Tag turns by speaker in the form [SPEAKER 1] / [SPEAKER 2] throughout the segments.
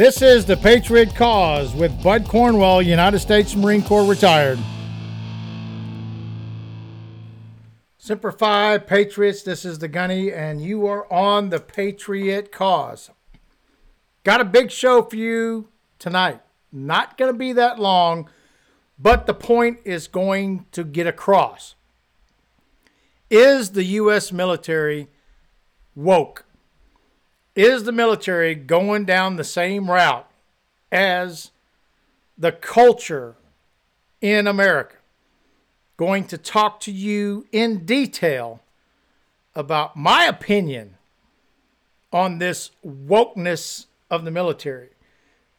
[SPEAKER 1] This is the Patriot Cause with Bud Cornwell, United States Marine Corps retired. Semper Fi, Patriots, this is the Gunny, and you are on the Patriot Cause. Got a big show for you tonight. Not going to be that long, but the point is going to get across. Is the U.S. military woke? Is the military going down the same route as the culture in America? Going to talk to you in detail about my opinion on this wokeness of the military.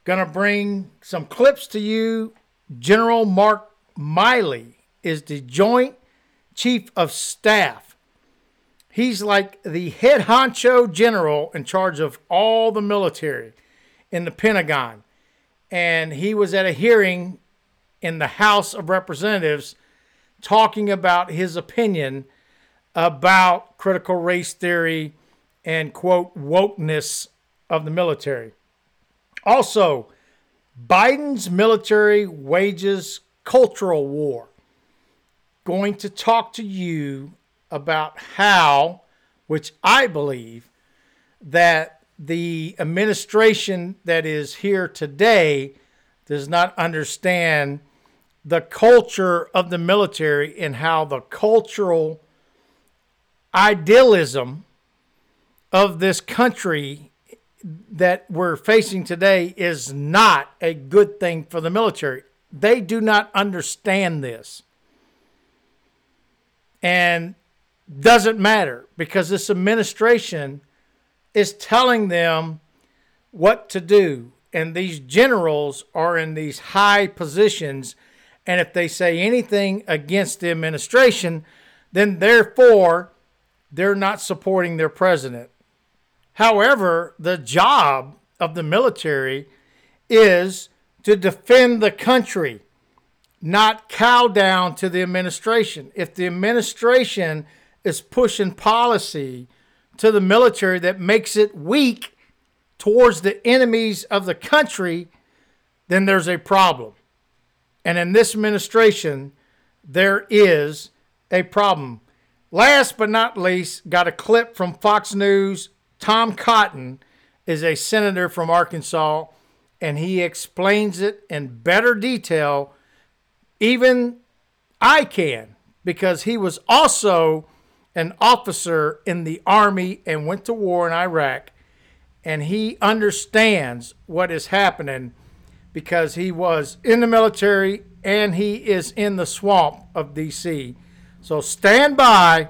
[SPEAKER 1] To bring some clips to you. General Mark Milley is the Joint Chief of Staff He's like the head honcho general in charge of all the military in the Pentagon. And he was at a hearing in the House of Representatives talking about his opinion about critical race theory and, quote, wokeness of the military. Also, Biden's military wages cultural war. Going to talk to you about how, which I believe, that the administration that is here today does not understand the culture of the military and how the cultural idealism of this country that we're facing today is not a good thing for the military. They do not understand this. And doesn't matter because this administration is telling them what to do. And these generals are in these high positions. And if they say anything against the administration, then therefore they're not supporting their president. However, the job of the military is to defend the country, not cow down to the administration. If the administration is pushing policy to the military that makes it weak towards the enemies of the country, then there's a problem. And in this administration, there is a problem. Last but not least, got a clip from Fox News. Tom Cotton is a senator from Arkansas, and he explains it in better detail. Even I can, because he was also an officer in the army and went to war in Iraq, and he understands what is happening because he was in the military and he is in the swamp of DC. So stand by,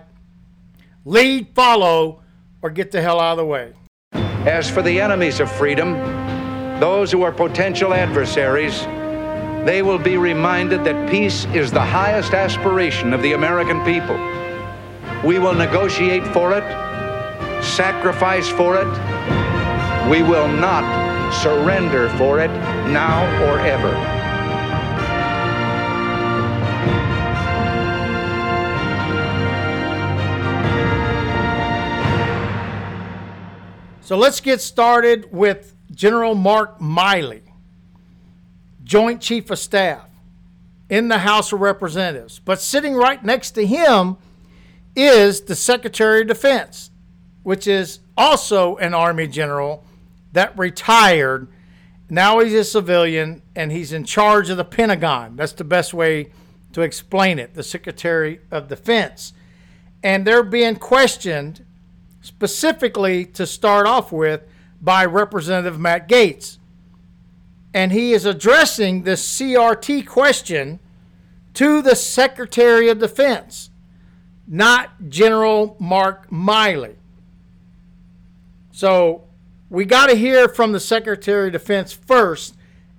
[SPEAKER 1] lead, follow, or get the hell out of the way.
[SPEAKER 2] As for the enemies of freedom, those who are potential adversaries, they will be reminded that peace is the highest aspiration of the American people. We will negotiate for it, sacrifice for it. We will not surrender for it now or ever.
[SPEAKER 1] So let's get started with General Mark Milley, Joint Chief of Staff in the House of Representatives. But sitting right next to him is the Secretary of Defense, which is also an Army general that retired. Now he's a civilian and he's in charge of the Pentagon. That's the best way to explain it, the Secretary of Defense. And they're being questioned specifically to start off with by Representative Matt Gaetz. And he is addressing this CRT question to the Secretary of Defense not General Mark Milley. So we got to hear from the Secretary of Defense first,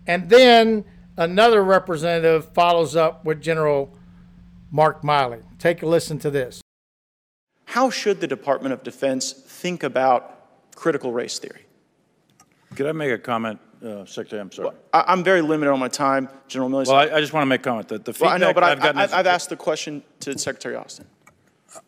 [SPEAKER 1] and then another representative follows up with General Mark Milley. Take a listen to this.
[SPEAKER 3] How should the Department of Defense think about critical race theory?
[SPEAKER 4] Could I make a comment, uh, Secretary? I'm sorry.
[SPEAKER 3] Well, I, am very limited on my time, General Milley.
[SPEAKER 4] Well, I, I, just want to make a comment. that the
[SPEAKER 3] well, I know, but
[SPEAKER 4] I've,
[SPEAKER 3] I've, I've asked the question to Secretary Austin.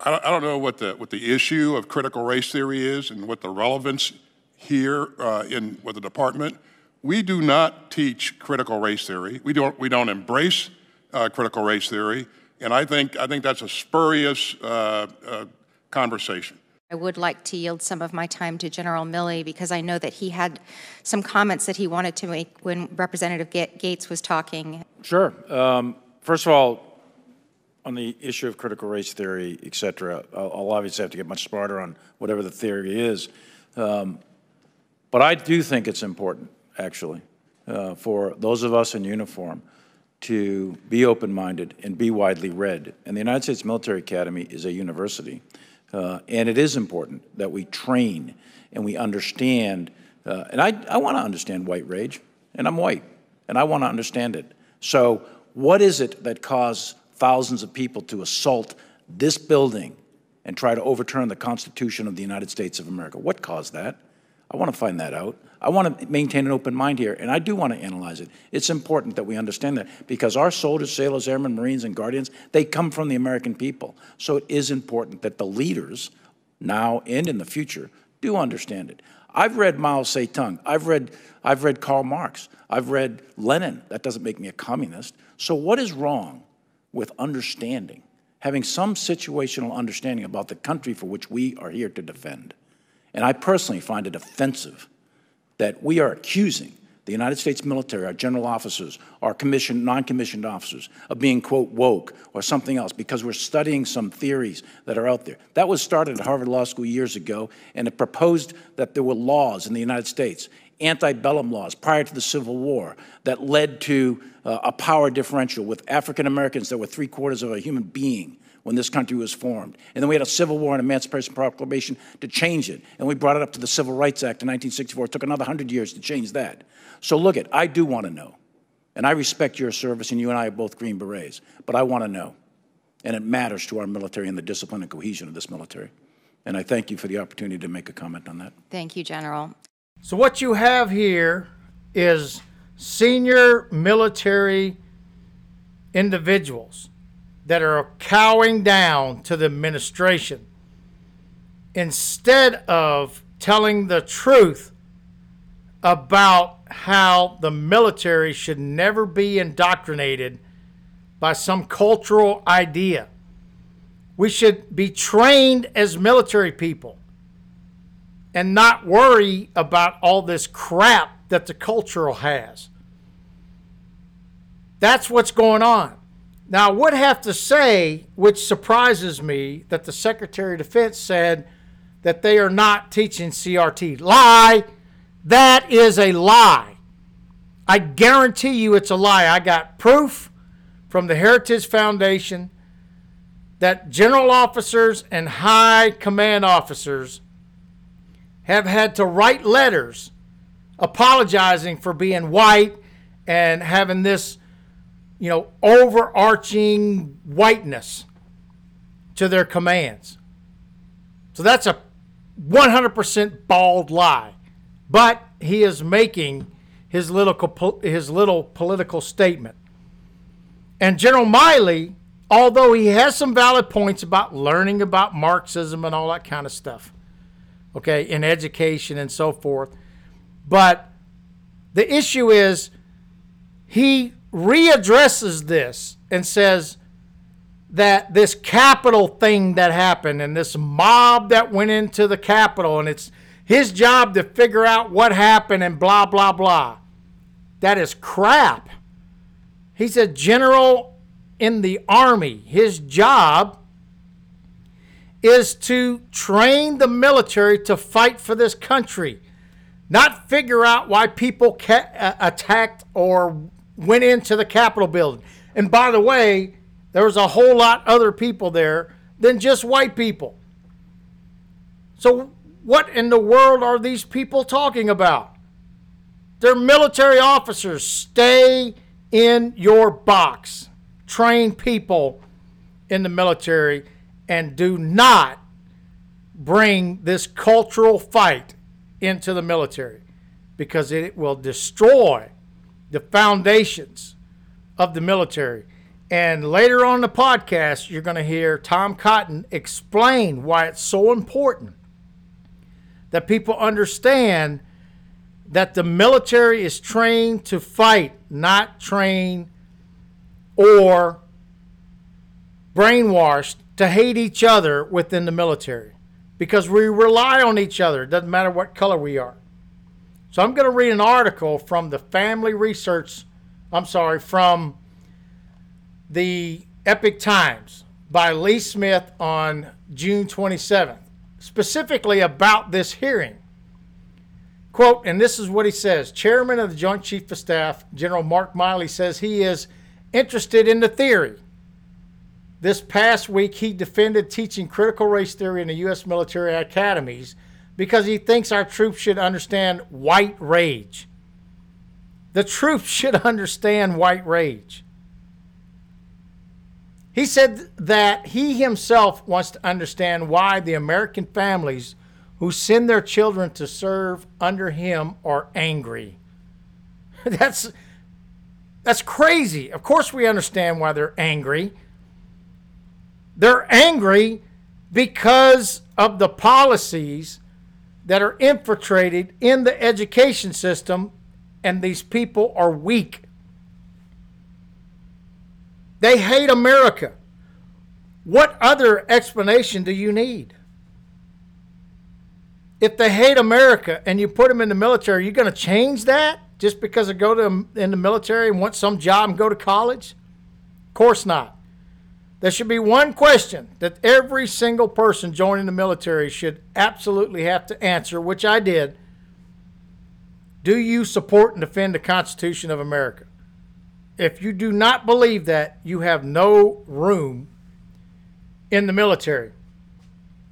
[SPEAKER 5] I don't, I don't know what the, what the issue of critical race theory is and what the relevance here uh, in with the department. We do not teach critical race theory. We don't, we don't embrace uh, critical race theory. And I think, I think that's a spurious uh, uh conversation.
[SPEAKER 6] I would like to yield some of my time to General Milley because I know that he had some comments that he wanted to make when Representative Gaetz was talking.
[SPEAKER 4] Sure. Um, first of all, on the issue of critical race theory, et cetera, I'll, I'll obviously have to get much smarter on whatever the theory is. Um, but I do think it's important, actually, uh, for those of us in uniform to be open-minded and be widely read. And the United States Military Academy is a university. Uh, and it is important that we train and we understand. Uh, and I, I want to understand white rage, and I'm white, and I want to understand it. So, what is it that caused thousands of people to assault this building and try to overturn the Constitution of the United States of America? What caused that? I want to find that out. I want to maintain an open mind here, and I do want to analyze it. It's important that we understand that because our soldiers, sailors, airmen, Marines, and Guardians, they come from the American people. So it is important that the leaders, now and in the future, do understand it. I've read Mao Zedong. I've read, I've read Karl Marx. I've read Lenin. That doesn't make me a communist. So what is wrong with understanding, having some situational understanding about the country for which we are here to defend? And I personally find it offensive that we are accusing the United States military, our general officers, our commissioned, non-commissioned officers, of being, quote, woke or something else because we're studying some theories that are out there. That was started at Harvard Law School years ago, and it proposed that there were laws in the United States, antebellum laws prior to the Civil War, that led to uh, a power differential with African Americans that were three quarters of a human being when this country was formed. And then we had a Civil War and Emancipation Proclamation to change it. And we brought it up to the Civil Rights Act in 1964. It took another 100 years to change that. So look at, I do want to know. And I respect your service, and you and I are both Green Berets. But I want to know. And it matters to our military and the discipline and cohesion of this military. And I thank you for the opportunity to make a comment on that.
[SPEAKER 6] Thank you, General.
[SPEAKER 1] So, what you have here is senior military individuals that are cowing down to the administration instead of telling the truth about how the military should never be indoctrinated by some cultural idea. We should be trained as military people and not worry about all this crap that the cultural has. That's what's going on. Now, I would have to say, which surprises me, that the Secretary of Defense said that they are not teaching CRT. Lie! That is a lie. I guarantee you it's a lie. I got proof from the Heritage Foundation that general officers and high command officers have had to write letters apologizing for being white and having this you know, overarching whiteness to their commands. So that's a 100% bald lie. But he is making his little, his little political statement. And General Milley, although he has some valid points about learning about Marxism and all that kind of stuff, okay, in education and so forth, but the issue is he readdresses this and says that this Capitol thing that happened and this mob that went into the Capitol and it's his job to figure out what happened and blah, blah, blah. That is crap. He's a general in the Army. His job is to train the military to fight for this country, not figure out why people ca- uh, attacked or went into the Capitol building. And by the way, there was a whole lot other people there than just white people. So what in the world are these people talking about? They're military officers. Stay in your box. Train people in the military and do not bring this cultural fight into the military because it will destroy the foundations of the military. And later on the podcast, you're going to hear Tom Cotton explain why it's so important that people understand that the military is trained to fight, not trained or brainwashed to hate each other within the military because we rely on each other. It doesn't matter what color we are. So I'm going to read an article from the Family Research, I'm sorry, from the Epoch Times by Lee Smith on June 27th, specifically about this hearing. Quote, and this is what he says Chairman of the Joint Chief of Staff, General Mark Milley, says he is interested in the theory. This past week, he defended teaching critical race theory in the U.S. military academies because he thinks our troops should understand white rage. The troops should understand white rage. He said that he himself wants to understand why the American families who send their children to serve under him are angry. that's that's crazy. Of course we understand why they're angry. They're angry because of the policies that are infiltrated in the education system and these people are weak. They hate America. What other explanation do you need? if they hate America and you put them in the military, are you going to change that just because they go to in the military and want some job and go to college? Of course not. There should be one question that every single person joining the military should absolutely have to answer, which I did. Do you support and defend the Constitution of America? If you do not believe that, you have no room in the military.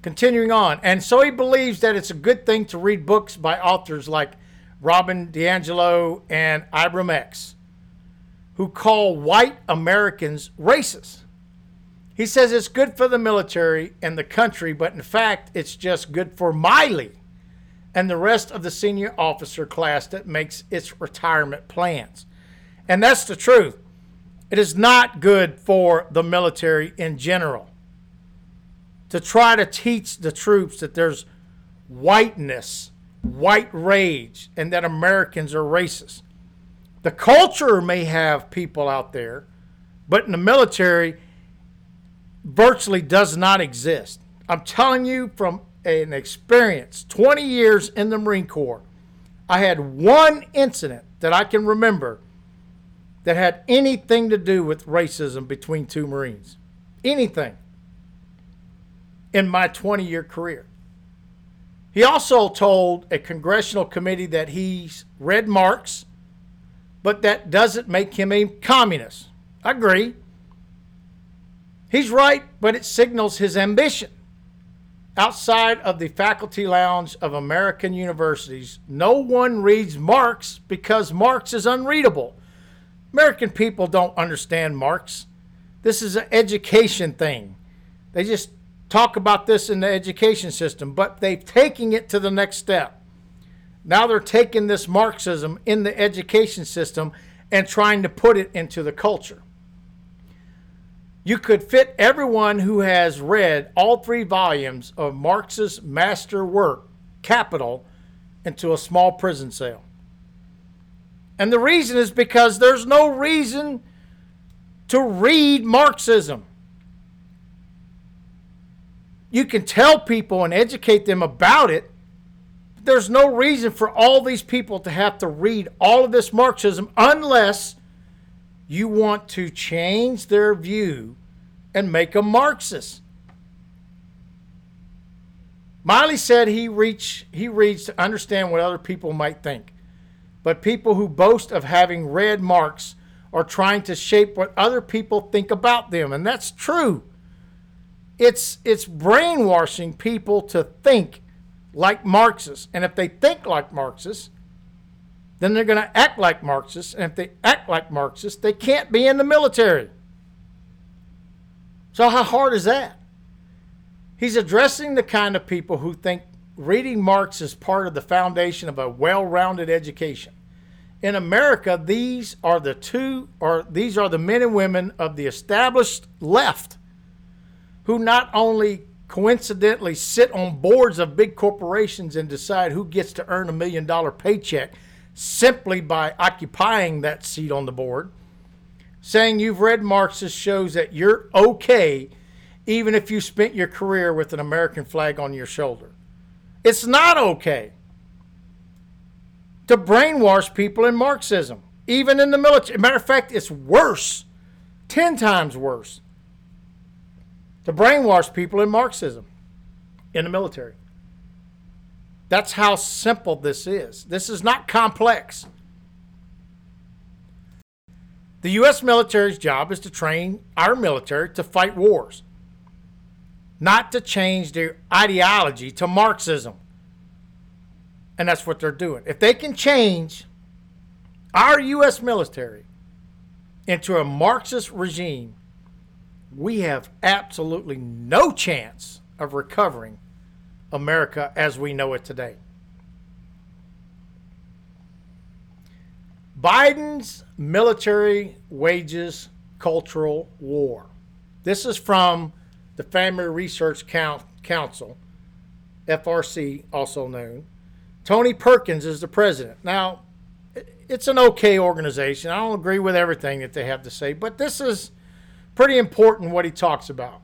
[SPEAKER 1] Continuing on. And so he believes that it's a good thing to read books by authors like Robin DiAngelo and Ibram X, who call white Americans racist. He says it's good for the military and the country, but in fact, it's just good for Milley and the rest of the senior officer class that makes its retirement plans. And that's the truth. It is not good for the military in general to try to teach the troops that there's whiteness, white rage, and that Americans are racist. The culture may have people out there, but in the military, virtually does not exist. I'm telling you from an experience, 20 years in the Marine Corps, I had one incident that I can remember that had anything to do with racism between two Marines. Anything in my 20 year career. He also told a congressional committee that he's read Marx, but that doesn't make him a communist. I agree. He's right, but it signals his ambition. Outside of the faculty lounge of American universities, no one reads Marx because Marx is unreadable. American people don't understand Marx. This is an education thing. They just talk about this in the education system, but they're taking it to the next step. Now they're taking this Marxism in the education system and trying to put it into the culture. You could fit everyone who has read all three volumes of Marx's master work, Capital, into a small prison cell. And the reason is because there's no reason to read Marxism you can tell people and educate them about it. There's no reason for all these people to have to read all of this Marxism unless you want to change their view and make them Marxist. Milley said he reach he reads to understand what other people might think. But people who boast of having read Marx are trying to shape what other people think about them, and that's true it's it's brainwashing people to think like Marxists. And if they think like Marxists, then they're going to act like Marxists. And if they act like Marxists, they can't be in the military. So, how hard is that? He's addressing the kind of people who think reading Marx is part of the foundation of a well rounded education. In America, these are the two, or these are the men and women of the established left who not only coincidentally sit on boards of big corporations and decide who gets to earn a million dollar paycheck simply by occupying that seat on the board. Saying you've read Marxist shows that you're okay even if you spent your career with an American flag on your shoulder. It's not okay to brainwash people in Marxism, even in the military. Matter of fact, it's worse, 10 times worse, to brainwash people in Marxism in the military. That's how simple this is. This is not complex. The U.S. military's job is to train our military to fight wars, not to change their ideology to Marxism. And that's what they're doing. If they can change our U.S. military into a Marxist regime, we have absolutely no chance of recovering America as we know it today. Biden's military wages cultural war. This is from the Family Research Council, FRC, also known. Tony Perkins is the president. Now, it's an okay organization. I don't agree with everything that they have to say, but this is pretty important what he talks about.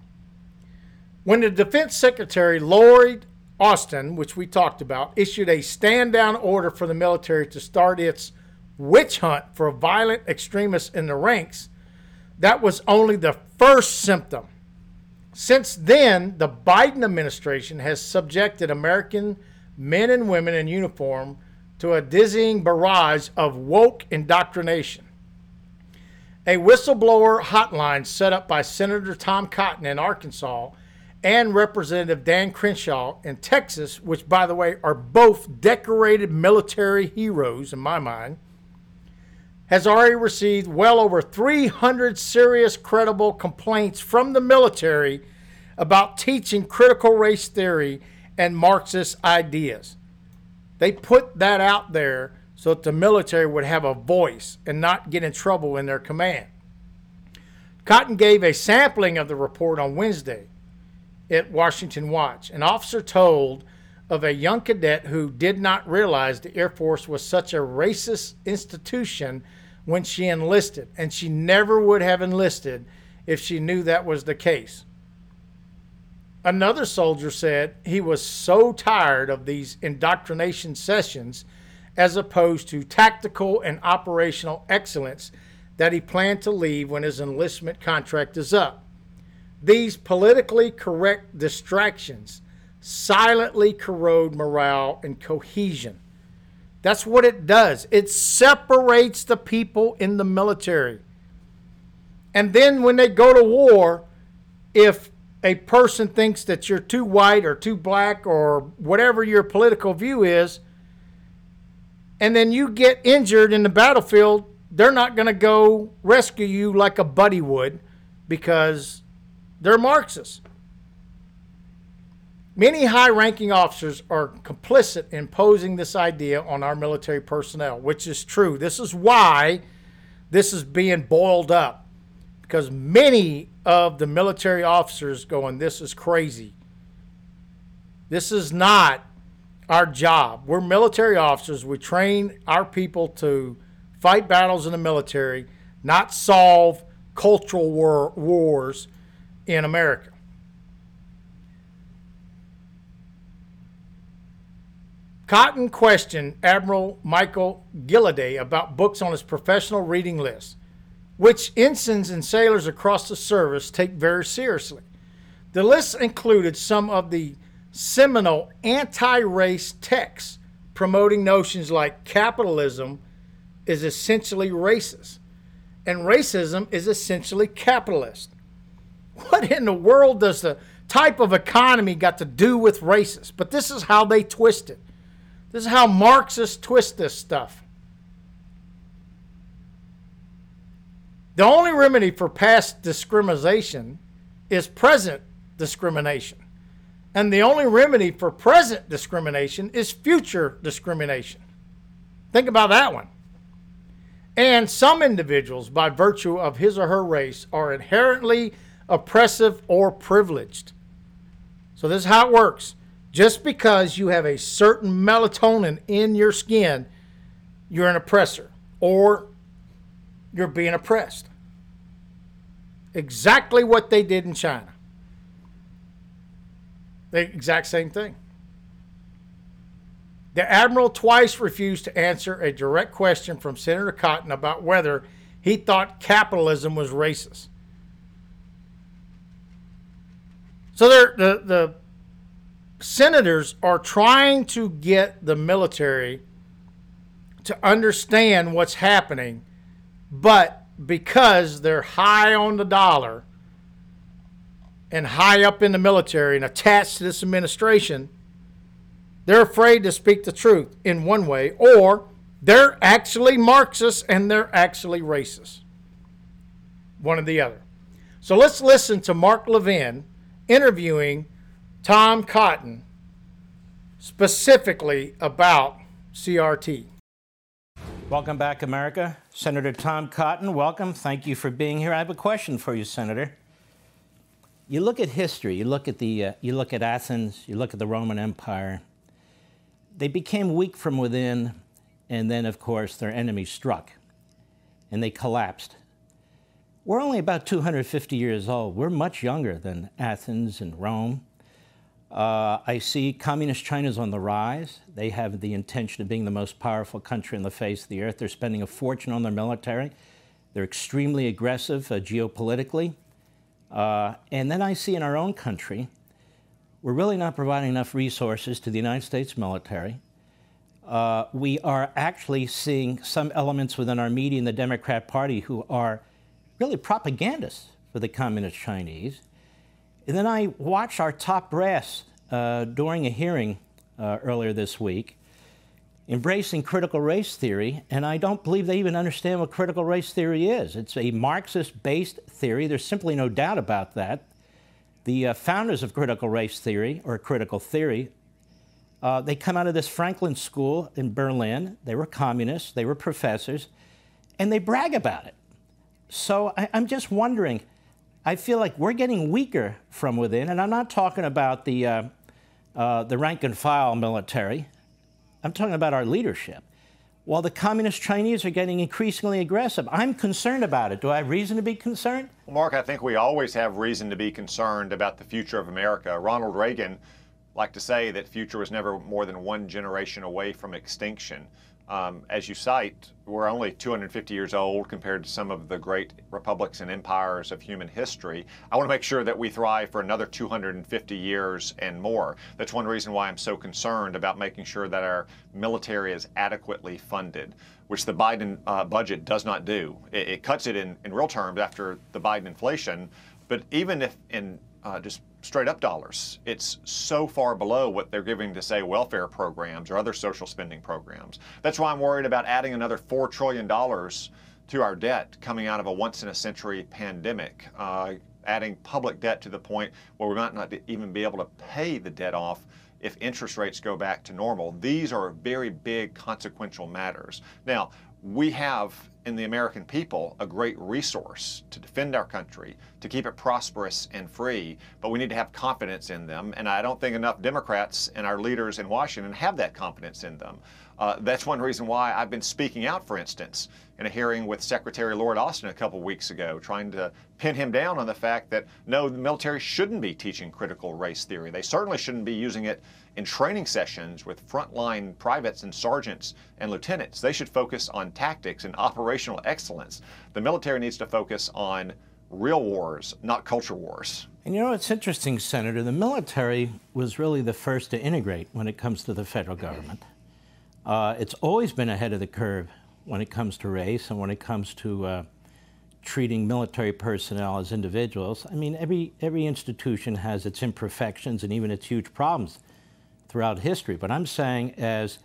[SPEAKER 1] When the defense secretary, Lloyd Austin, which we talked about, issued a stand down order for the military to start its witch hunt for violent extremists in the ranks, that was only the first symptom. Since then, the Biden administration has subjected American men and women in uniform to a dizzying barrage of woke indoctrination. A whistleblower hotline set up by Senator Tom Cotton in Arkansas and Representative Dan Crenshaw in Texas, which, by the way, are both decorated military heroes in my mind, has already received well over 300 serious, credible complaints from the military about teaching critical race theory and Marxist ideas. They put that out there so that the military would have a voice and not get in trouble in their command. Cotton gave a sampling of the report on Wednesday at Washington Watch. An officer told of a young cadet who did not realize the Air Force was such a racist institution when she enlisted, and she never would have enlisted if she knew that was the case. Another soldier said he was so tired of these indoctrination sessions as opposed to tactical and operational excellence that he planned to leave when his enlistment contract is up. These politically correct distractions silently corrode morale and cohesion. That's what it does. It separates the people in the military. And then when they go to war, if a person thinks that you're too white or too black or whatever your political view is, and then you get injured in the battlefield, they're not going to go rescue you like a buddy would because they're Marxists. Many high ranking officers are complicit in imposing this idea on our military personnel, which is true. This is why this is being boiled up because many of the military officers going, This is crazy. This is not our job. We're military officers. We train our people to fight battles in the military, not solve cultural war, wars in America. Cotton questioned Admiral Michael Gilday about books on his professional reading list which ensigns and sailors across the service take very seriously. The list included some of the seminal anti race texts promoting notions like capitalism is essentially racist and racism is essentially capitalist. What in the world does the type of economy got to do with racist? But this is how they twist it. This is how Marxists twist this stuff. The only remedy for past discrimination is present discrimination. And the only remedy for present discrimination is future discrimination. Think about that one. And some individuals, by virtue of his or her race, are inherently oppressive or privileged. So, this is how it works. Just because you have a certain melatonin in your skin, you're an oppressor or you're being oppressed. Exactly what they did in China. The exact same thing. The admiral twice refused to answer a direct question from Senator Cotton about whether he thought capitalism was racist. So the the senators are trying to get the military to understand what's happening, but because they're high on the dollar and high up in the military and attached to this administration, they're afraid to speak the truth in one way, or they're actually Marxists and they're actually racist. One or the other. So let's listen to Mark Levin interviewing Tom Cotton specifically about CRT.
[SPEAKER 7] Welcome back, America. Senator Tom Cotton, welcome. Thank you for being here. I have a question for you, Senator. You look at history, you look at, the, uh, you look at Athens, you look at the Roman Empire, they became weak from within, and then, of course, their enemies struck, and they collapsed. We're only about 250 years old. We're much younger than Athens and Rome. Uh, I see communist China is on the rise. They have the intention of being the most powerful country on the face of the earth. They're spending a fortune on their military. They're extremely aggressive uh, geopolitically. Uh, and then I see in our own country we're really not providing enough resources to the United States military. Uh, we are actually seeing some elements within our media and the Democrat Party who are really propagandists for the Communist Chinese. And then I watched our top brass uh, during a hearing uh, earlier this week embracing critical race theory, and I don't believe they even understand what critical race theory is. It's a Marxist based theory. There's simply no doubt about that. The uh, founders of critical race theory, or critical theory, uh, they come out of this Frankfurt School in Berlin. They were communists, they were professors, and they brag about it. So I, I'm just wondering. I feel like we're getting weaker from within, and I'm not talking about the uh, uh, the rank and file military. I'm talking about our leadership. While the communist Chinese are getting increasingly aggressive, I'm concerned about it. Do I have reason to be concerned?
[SPEAKER 8] Well, Mark, I think we always have reason to be concerned about the future of America. Ronald Reagan liked to say that future was never more than one generation away from extinction. Um, as you cite, we're only 250 years old compared to some of the great republics and empires of human history. I want to make sure that we thrive for another 250 years and more. That's one reason why I'm so concerned about making sure that our military is adequately funded, which the Biden uh, budget does not do. It, it cuts it in, in real terms after the Biden inflation, but even if in uh, just straight up dollars. It's so far below what they're giving to, say, welfare programs or other social spending programs. That's why I'm worried about adding another $4 trillion to our debt coming out of a once in a century pandemic, uh, adding public debt to the point where we might not even be able to pay the debt off if interest rates go back to normal. These are very big consequential matters. Now, we have in the American people a great resource to defend our country, to keep it prosperous and free, but we need to have confidence in them. And I don't think enough Democrats and our leaders in Washington have that confidence in them. Uh, that's one reason why I've been speaking out, for instance, in a hearing with Secretary Lloyd Austin a couple weeks ago, trying to pin him down on the fact that no, the military shouldn't be teaching critical race theory. They certainly shouldn't be using it in training sessions with frontline privates and sergeants and lieutenants. They should focus on tactics and operational excellence. The military needs to focus on real wars, not culture wars.
[SPEAKER 7] And you know, it's interesting, Senator. The military was really the first to integrate when it comes to the federal government. Uh, it's always been ahead of the curve when it comes to race and when it comes to uh, treating military personnel as individuals. I mean, every, every institution has its imperfections and even its huge problems throughout history. But I'm saying as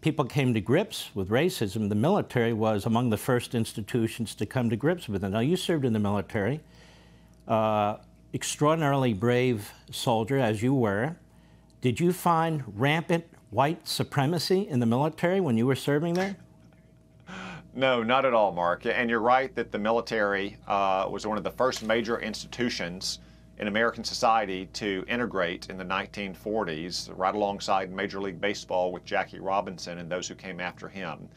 [SPEAKER 7] people came to grips with racism, the military was among the first institutions to come to grips with it. Now, you served in the military, uh, extraordinarily brave soldier as you were. Did you find rampant white supremacy in the military when you were serving there?
[SPEAKER 8] No, not at all, Mark. And you're right that the military uh, was one of the first major institutions in American society to integrate in the 1940s, right alongside Major League Baseball with Jackie Robinson and those who came after him.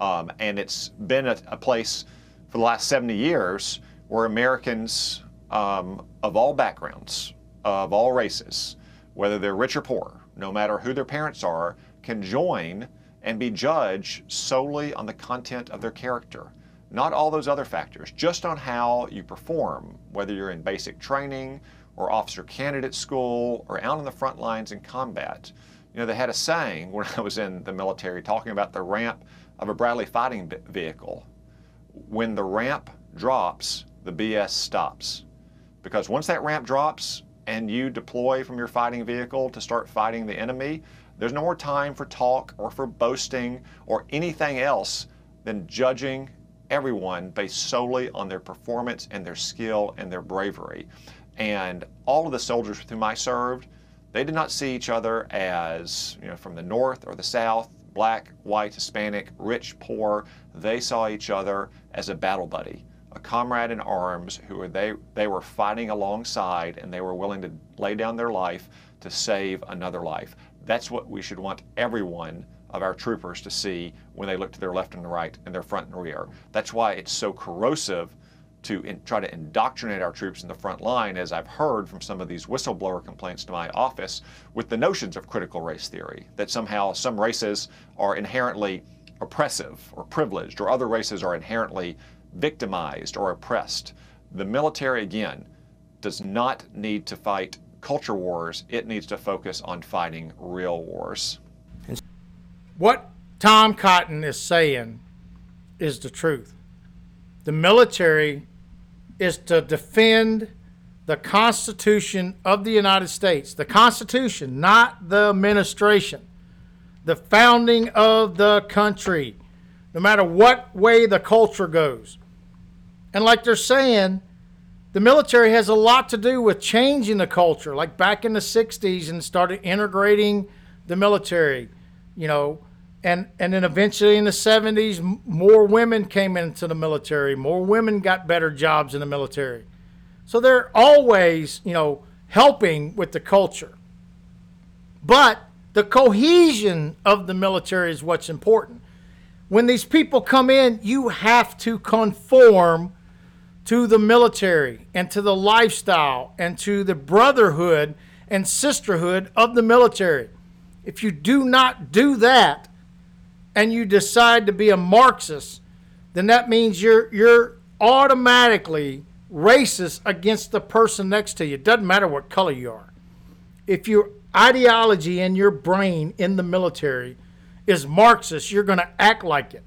[SPEAKER 8] Um, and it's been a, a, place for the last 70 years where Americans um, of all backgrounds, of all races, whether they're rich or poor, no matter who their parents are, can join and be judged solely on the content of their character. Not all those other factors, just on how you perform, whether you're in basic training or officer candidate school or out on the front lines in combat. You know, they had a saying when I was in the military talking about the ramp of a Bradley fighting vehicle. When the ramp drops, the BS stops. Because once that ramp drops and you deploy from your fighting vehicle to start fighting the enemy, there's no more time for talk or for boasting or anything else than judging everyone based solely on their performance and their skill and their bravery. And all of the soldiers with whom I served, they did not see each other as, you know, from the north or the south, black, white, Hispanic, rich, poor. They saw each other as a battle buddy, a comrade in arms who were they, they were fighting alongside and they were willing to lay down their life to save another life. That's what we should want everyone of our troopers to see when they look to their left and right and their front and rear. That's why it's so corrosive to in, try to indoctrinate our troops in the front line, as I've heard from some of these whistleblower complaints to my office, with the notions of critical race theory, that somehow some races are inherently oppressive or privileged, or other races are inherently victimized or oppressed. The military, again, does not need to fight culture wars, it needs to focus on fighting real wars.
[SPEAKER 1] What Tom Cotton is saying is the truth. The military is to defend the Constitution of the United States. The Constitution, not the administration. The founding of the country, no matter what way the culture goes. And like they're saying, the military has a lot to do with changing the culture. Like back in the 60s and started integrating the military, you know, and and then eventually in the 70s more women came into the military. More women got better jobs in the military. So they're always, you know, helping with the culture. But the cohesion of the military is what's important. When these people come in, you have to conform to the military and to the lifestyle and to the brotherhood and sisterhood of the military. If you do not do that and you decide to be a Marxist, then that means you're you're automatically racist against the person next to you. It doesn't matter what color you are. If your ideology in your brain in the military is Marxist, you're going to act like it,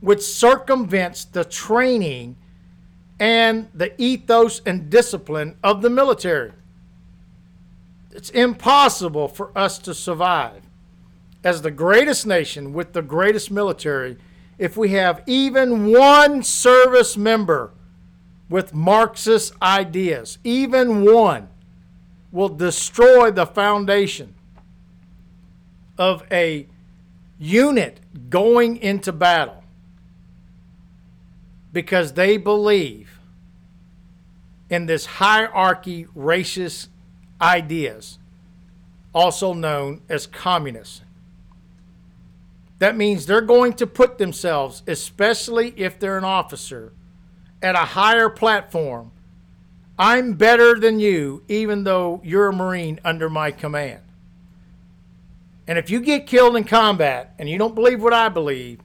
[SPEAKER 1] which circumvents the training and the ethos and discipline of the military. It's impossible for us to survive as the greatest nation with the greatest military if we have even one service member with Marxist ideas. Even one will destroy the foundation of a unit going into battle because they believe in this hierarchy racist ideas, also known as communists. That means they're going to put themselves, especially if they're an officer, at a higher platform. I'm better than you, even though you're a Marine under my command. And if you get killed in combat and you don't believe what I believe,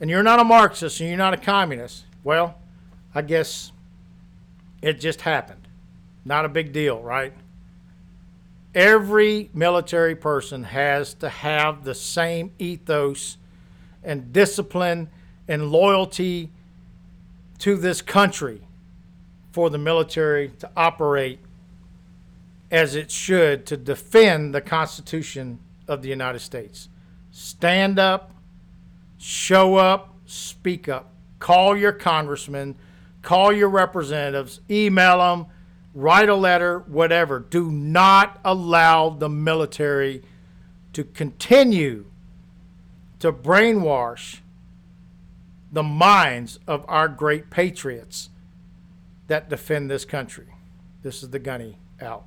[SPEAKER 1] and you're not a Marxist and you're not a communist, well, I guess it just happened. Not a big deal, right? Every military person has to have the same ethos and discipline and loyalty to this country for the military to operate as it should to defend the Constitution of the United States. Stand up, show up, speak up. Call your congressman, call your representatives, email them, write a letter, whatever. Do not allow the military to continue to brainwash the minds of our great patriots that defend this country. This is the Gunny out.